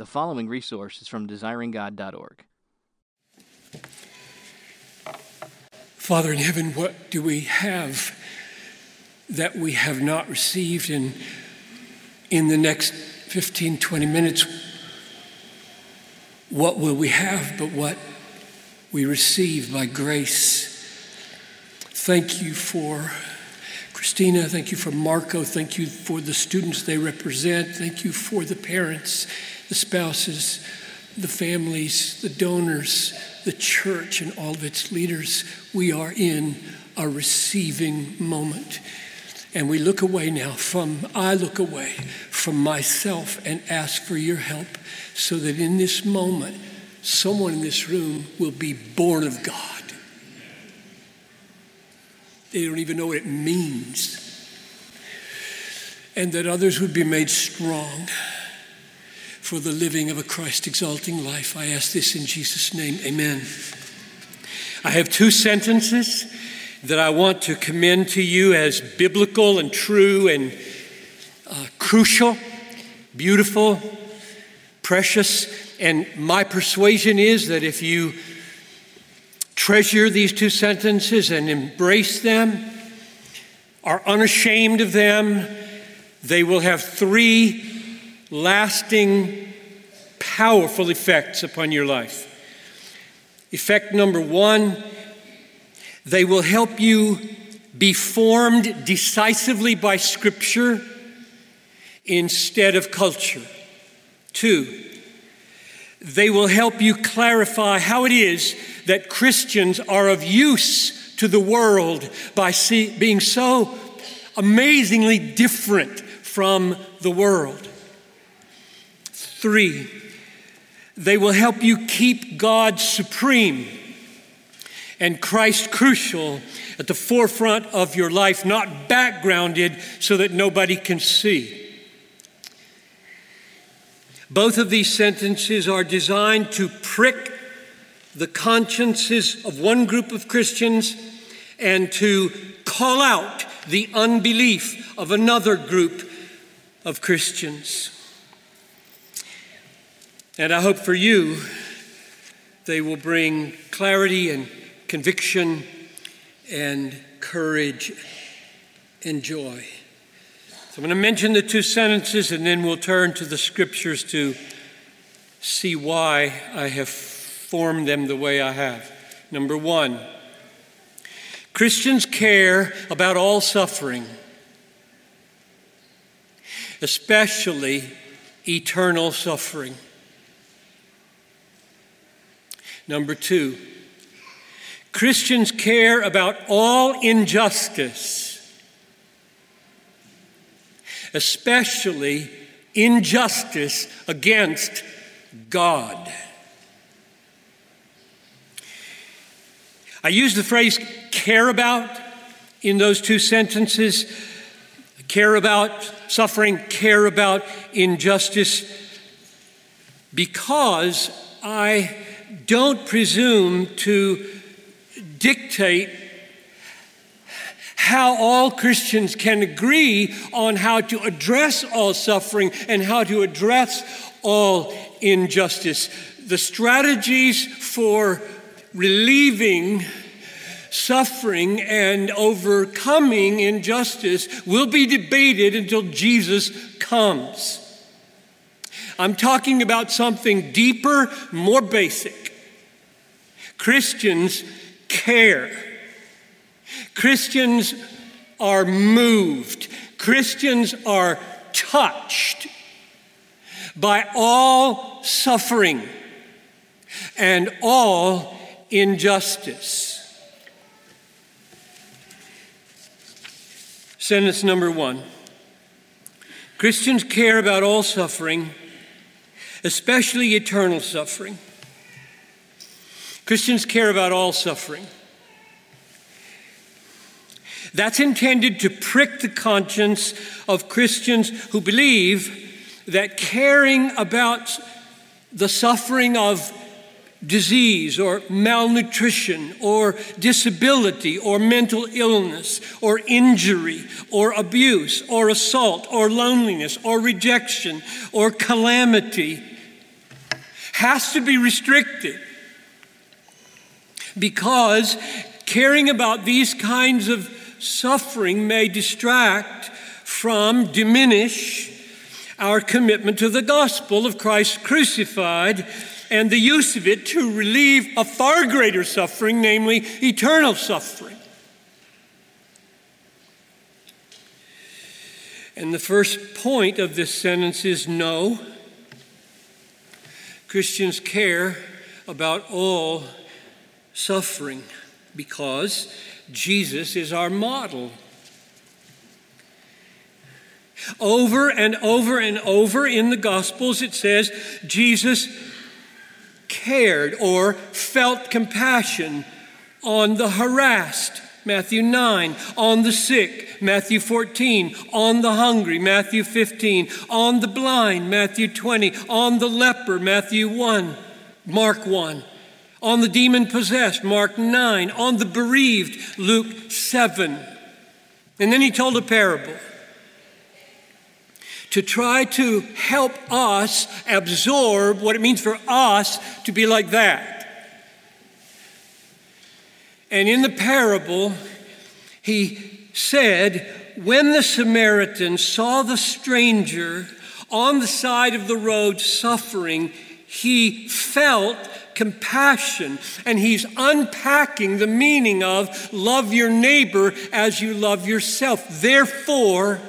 The following resource is from desiringgod.org. Father in heaven, what do we have that we have not received? And in the next 15, 20 minutes, what will we have but what we receive by grace? Thank you for Christina. Thank you for Marco. Thank you for the students they represent. Thank you for the parents, the spouses, the families, the donors, the church, and all of its leaders. We are in a receiving moment. And we look away now from, I look away from myself and ask for your help so that in this moment, someone in this room will be born of God. They don't even know what it means. And that others would be made strong for the living of a Christ exalting life. I ask this in Jesus' name. Amen. I have two sentences that I want to commend to you as biblical and true and uh, crucial, beautiful, precious. And my persuasion is that if you treasure these two sentences and embrace them, are unashamed of them, they will have three lasting, powerful effects upon your life. Effect number one, they will help you be formed decisively by Scripture instead of culture. Two, they will help you clarify how it is that Christians are of use to the world by see, being so amazingly different from the world. Three, they will help you keep God supreme and Christ crucial at the forefront of your life, not backgrounded so that nobody can see. Both of these sentences are designed to prick the consciences of one group of Christians and to call out the unbelief of another group of Christians. And I hope for you they will bring clarity and conviction and courage and joy. So I'm going to mention the two sentences and then we'll turn to the scriptures to see why I have formed them the way I have. Number one, Christians care about all suffering, especially eternal suffering. Number two, Christians care about all injustice especially injustice against God. I use the phrase care about in those two sentences care about suffering, care about injustice, because I don't presume to dictate how all Christians can agree on how to address all suffering and how to address all injustice. The strategies for relieving suffering and overcoming injustice will be debated until Jesus comes. I'm talking about something deeper, more basic. Christians care. Christians are moved, Christians are touched by all suffering and all injustice. Sentence number one Christians care about all suffering, especially eternal suffering. Christians care about all suffering. That's intended to prick the conscience of Christians who believe that caring about the suffering of disease or malnutrition or disability or mental illness or injury or abuse or assault or loneliness or rejection or calamity has to be restricted because caring about these kinds of suffering may distract from, diminish our commitment to the gospel of Christ crucified and the use of it to relieve a far greater suffering, namely eternal suffering. And the first point of this sentence is no. Christians care about all suffering because Jesus is our model. Over and over and over in the Gospels, it says Jesus cared or felt compassion on the harassed, Matthew 9, on the sick, Matthew 14, on the hungry, Matthew 15, on the blind, Matthew 20, on the leper, Matthew 1, Mark 1, on the demon possessed, Mark 9, on the bereaved, Luke 7. And then he told a parable to try to help us absorb what it means for us to be like that. And in the parable, he said, When the Samaritan saw the stranger on the side of the road suffering, he felt compassion. And he's unpacking the meaning of love your neighbor as you love yourself. Therefore,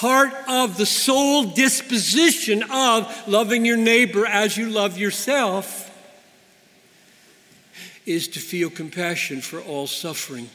part of the soul disposition of loving your neighbor as you love yourself is to feel compassion for all suffering,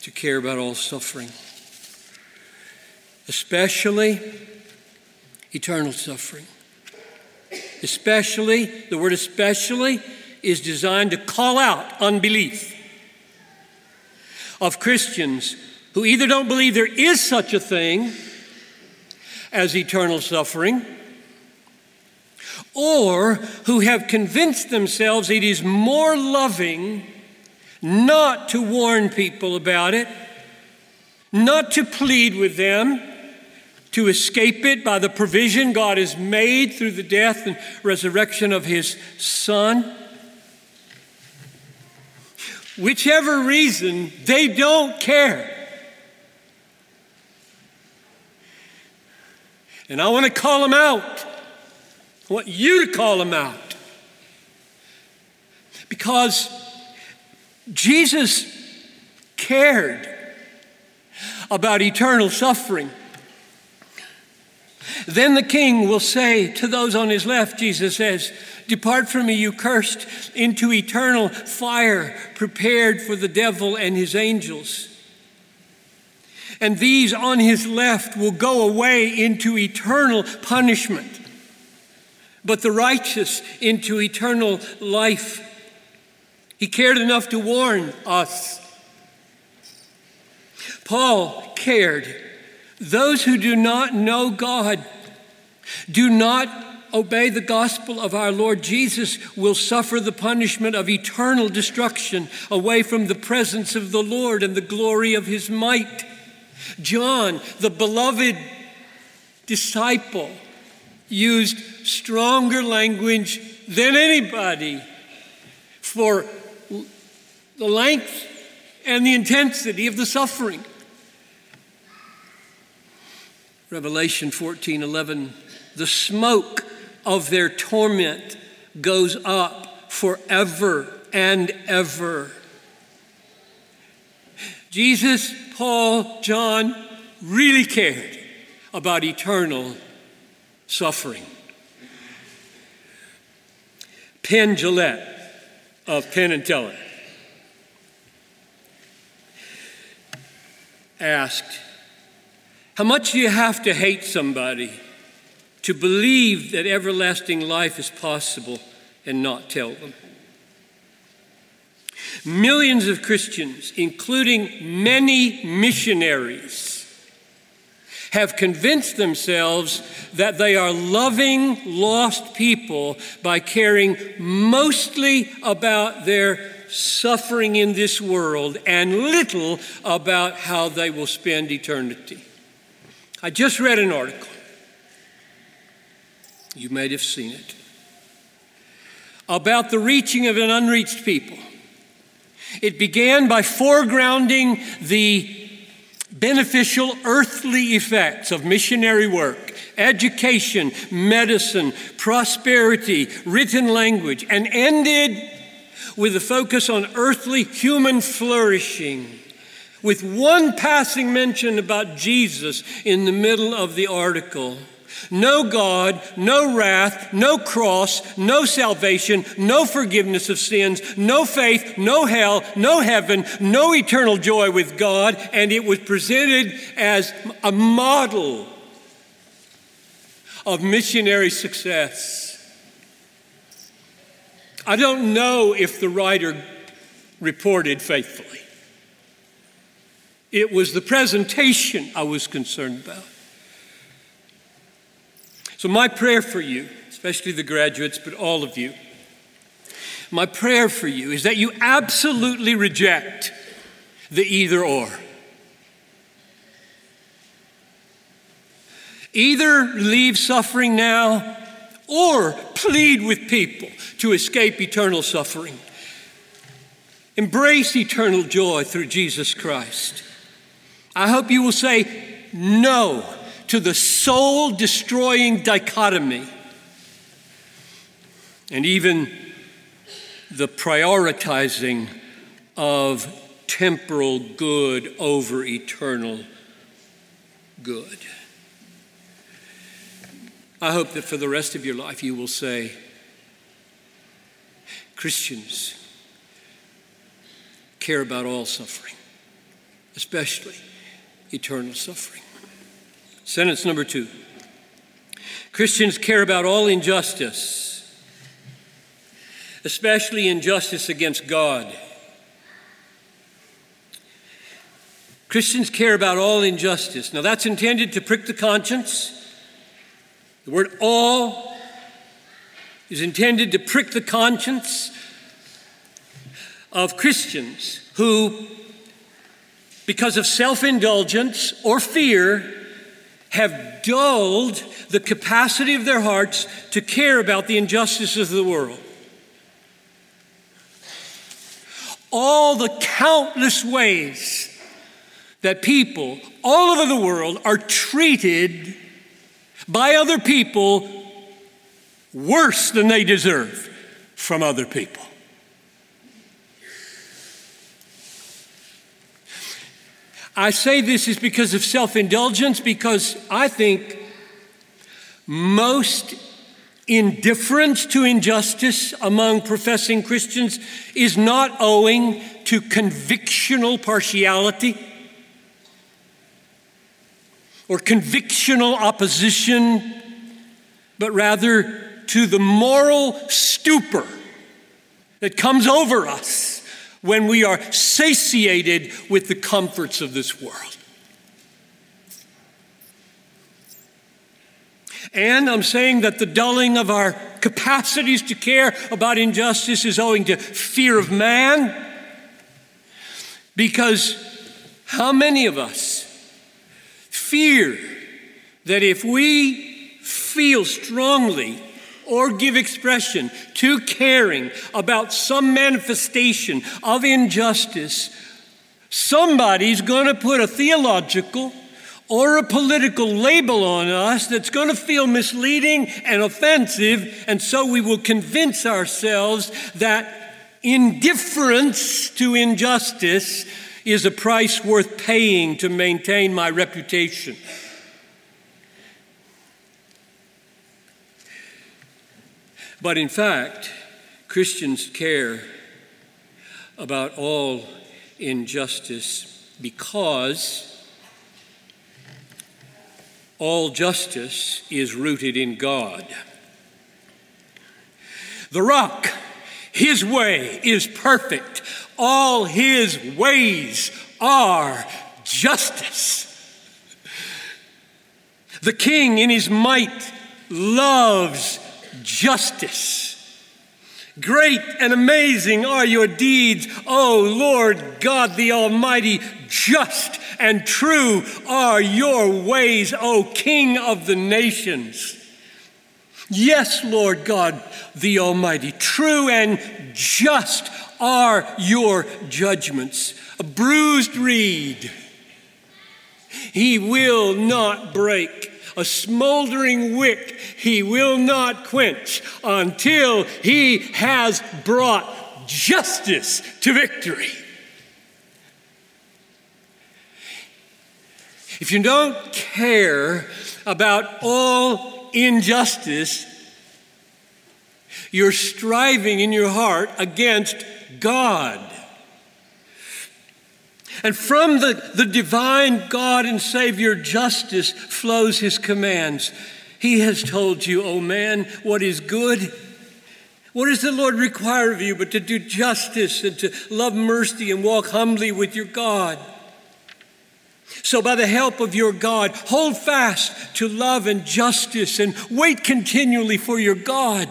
to care about all suffering, especially eternal suffering. Especially, the word especially is designed to call out unbelief of Christians who either don't believe there is such a thing as eternal suffering, or who have convinced themselves it is more loving not to warn people about it, not to plead with them, to escape it by the provision God has made through the death and resurrection of His Son. Whichever reason, they don't care. And I want to call them out. I want you to call them out. Because Jesus cared about eternal suffering. Then the king will say to those on his left, Jesus says, Depart from me, you cursed, into eternal fire prepared for the devil and his angels and these on his left will go away into eternal punishment, but the righteous into eternal life. He cared enough to warn us. Paul cared. Those who do not know God, do not obey the gospel of our Lord Jesus, will suffer the punishment of eternal destruction away from the presence of the Lord and the glory of his might. John, the beloved disciple, used stronger language than anybody for the length and the intensity of the suffering. Revelation 14 11, the smoke of their torment goes up forever and ever. Jesus Paul, John really cared about eternal suffering. Penn Jillette of Penn and Teller asked, How much do you have to hate somebody to believe that everlasting life is possible and not tell them? Millions of Christians, including many missionaries, have convinced themselves that they are loving lost people by caring mostly about their suffering in this world and little about how they will spend eternity. I just read an article You might have seen it. About the reaching of an unreached people. It began by foregrounding the beneficial earthly effects of missionary work, education, medicine, prosperity, written language, and ended with a focus on earthly human flourishing, with one passing mention about Jesus in the middle of the article. No God, no wrath, no cross, no salvation, no forgiveness of sins, no faith, no hell, no heaven, no eternal joy with God, and it was presented as a model of missionary success. I don't know if the writer reported faithfully. It was the presentation I was concerned about. So, my prayer for you, especially the graduates, but all of you, my prayer for you is that you absolutely reject the either or. Either leave suffering now or plead with people to escape eternal suffering. Embrace eternal joy through Jesus Christ. I hope you will say no to the soul destroying dichotomy and even the prioritizing of temporal good over eternal good. I hope that for the rest of your life you will say, Christians care about all suffering, especially eternal suffering. Sentence number two Christians care about all injustice, especially injustice against God. Christians care about all injustice. Now, that's intended to prick the conscience the word all is intended to prick the conscience of Christians who, because of self indulgence or fear, have dulled the capacity of their hearts to care about the injustices of the world. All the countless ways that people all over the world are treated by other people worse than they deserve from other people. I say this is because of self indulgence, because I think most indifference to injustice among professing Christians is not owing to convictional partiality or convictional opposition, but rather to the moral stupor that comes over us when we are satiated with the comforts of this world. And I'm saying that the dulling of our capacities to care about injustice is owing to fear of man. Because how many of us fear that if we feel strongly or give expression to caring about some manifestation of injustice, somebody's going to put a theological or a political label on us that's going to feel misleading and offensive, and so we will convince ourselves that indifference to injustice is a price worth paying to maintain my reputation. But in fact, Christians care about all injustice because all justice is rooted in God. The rock, his way is perfect. All his ways are justice. The king, in his might, loves justice. Great and amazing are your deeds, O Lord God the Almighty. Just and true are your ways, O King of the nations. Yes, Lord God, the Almighty, true and just are your judgments. A bruised reed he will not break. A smoldering wick he will not quench until he has brought justice to victory. If you don't care about all injustice, you're striving in your heart against God. And from the, the divine God and Savior justice flows his commands. He has told you, O oh man, what is good. What does the Lord require of you but to do justice and to love mercy and walk humbly with your God? So, by the help of your God, hold fast to love and justice and wait continually for your God.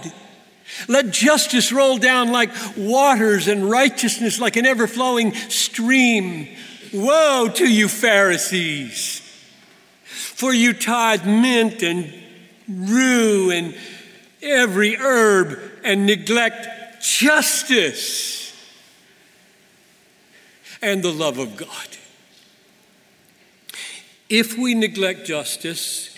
Let justice roll down like waters and righteousness like an ever flowing stream. Woe to you, Pharisees! For you tithe mint and rue and every herb and neglect justice and the love of God. If we neglect justice,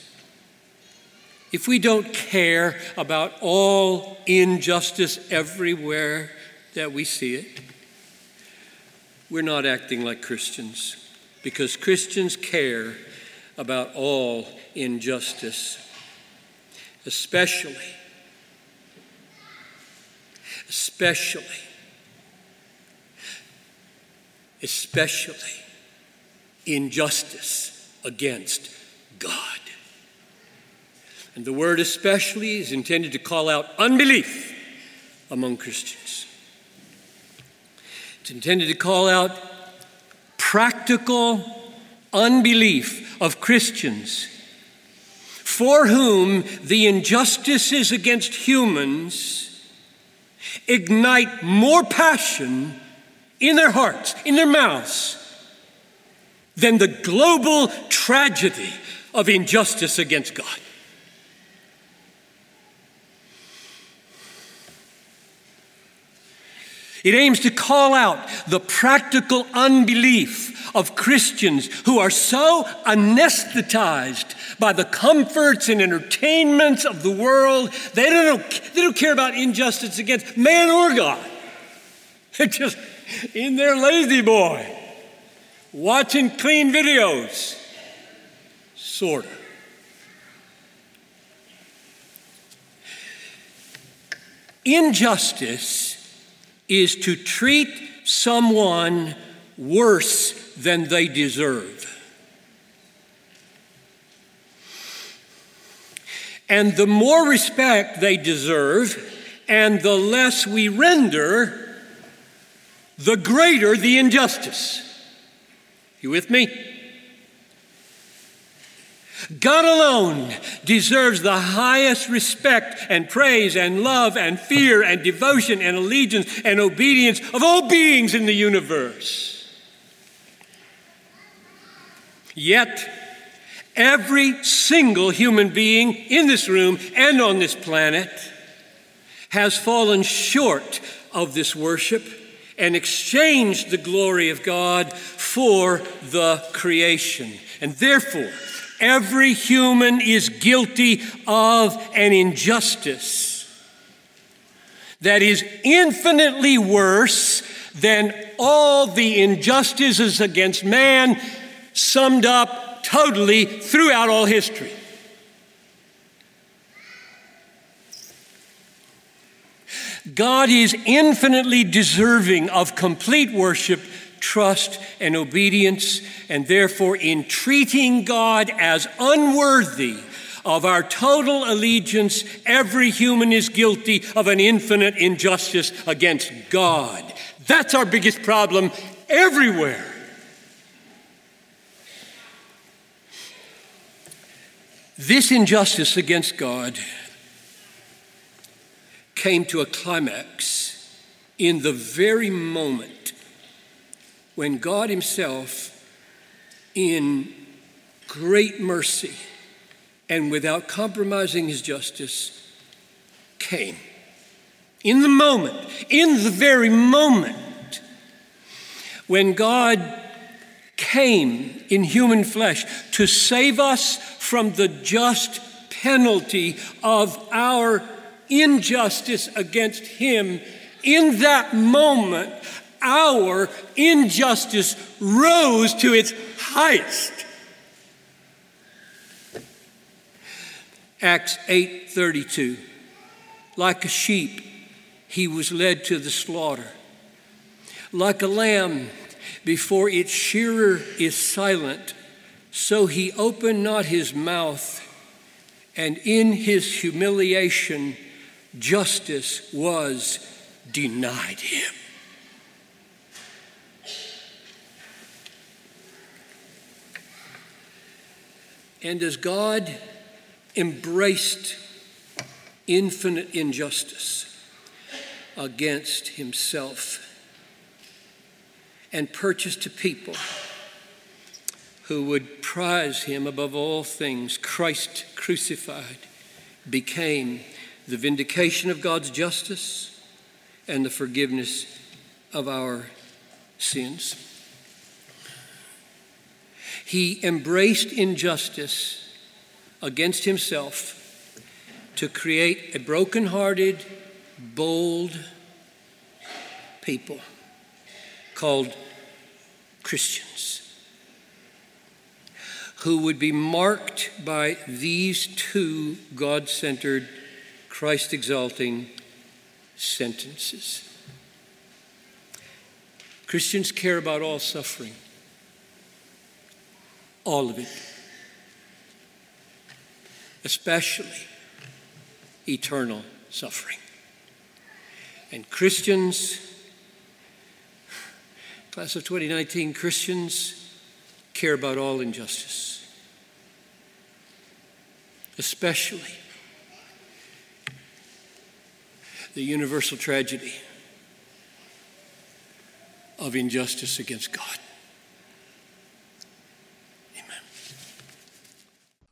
if we don't care about all injustice everywhere that we see it, we're not acting like Christians because Christians care about all injustice, especially, especially, especially injustice against God. And the word especially is intended to call out unbelief among Christians. It's intended to call out practical unbelief of Christians for whom the injustices against humans ignite more passion in their hearts, in their mouths, than the global tragedy of injustice against God. It aims to call out the practical unbelief of Christians who are so anesthetized by the comforts and entertainments of the world, they don't, they don't care about injustice against man or God. They're just in their La-Z-Boy, watching clean videos, sort of. Injustice is to treat someone worse than they deserve. And the more respect they deserve, and the less we render, the greater the injustice. You with me? God alone deserves the highest respect and praise and love and fear and devotion and allegiance and obedience of all beings in the universe. Yet, every single human being in this room and on this planet has fallen short of this worship and exchanged the glory of God for the creation. And therefore, Every human is guilty of an injustice that is infinitely worse than all the injustices against man summed up totally throughout all history. God is infinitely deserving of complete worship trust, and obedience, and therefore, in treating God as unworthy of our total allegiance, every human is guilty of an infinite injustice against God. That's our biggest problem everywhere. This injustice against God came to a climax in the very moment when God Himself, in great mercy and without compromising His justice, came. In the moment, in the very moment, when God came in human flesh to save us from the just penalty of our injustice against Him, in that moment, our injustice rose to its highest. Acts 8:32 Like a sheep he was led to the slaughter. Like a lamb before its shearer is silent so he opened not his mouth and in his humiliation justice was denied him and as God embraced infinite injustice against himself and purchased a people who would prize him above all things. Christ crucified became the vindication of God's justice and the forgiveness of our sins. He embraced injustice against himself to create a broken-hearted, bold people called Christians who would be marked by these two God centered, Christ exalting sentences. Christians care about all suffering, all of it, especially eternal suffering. And Christians, class of 2019 Christians, care about all injustice, especially the universal tragedy of injustice against God.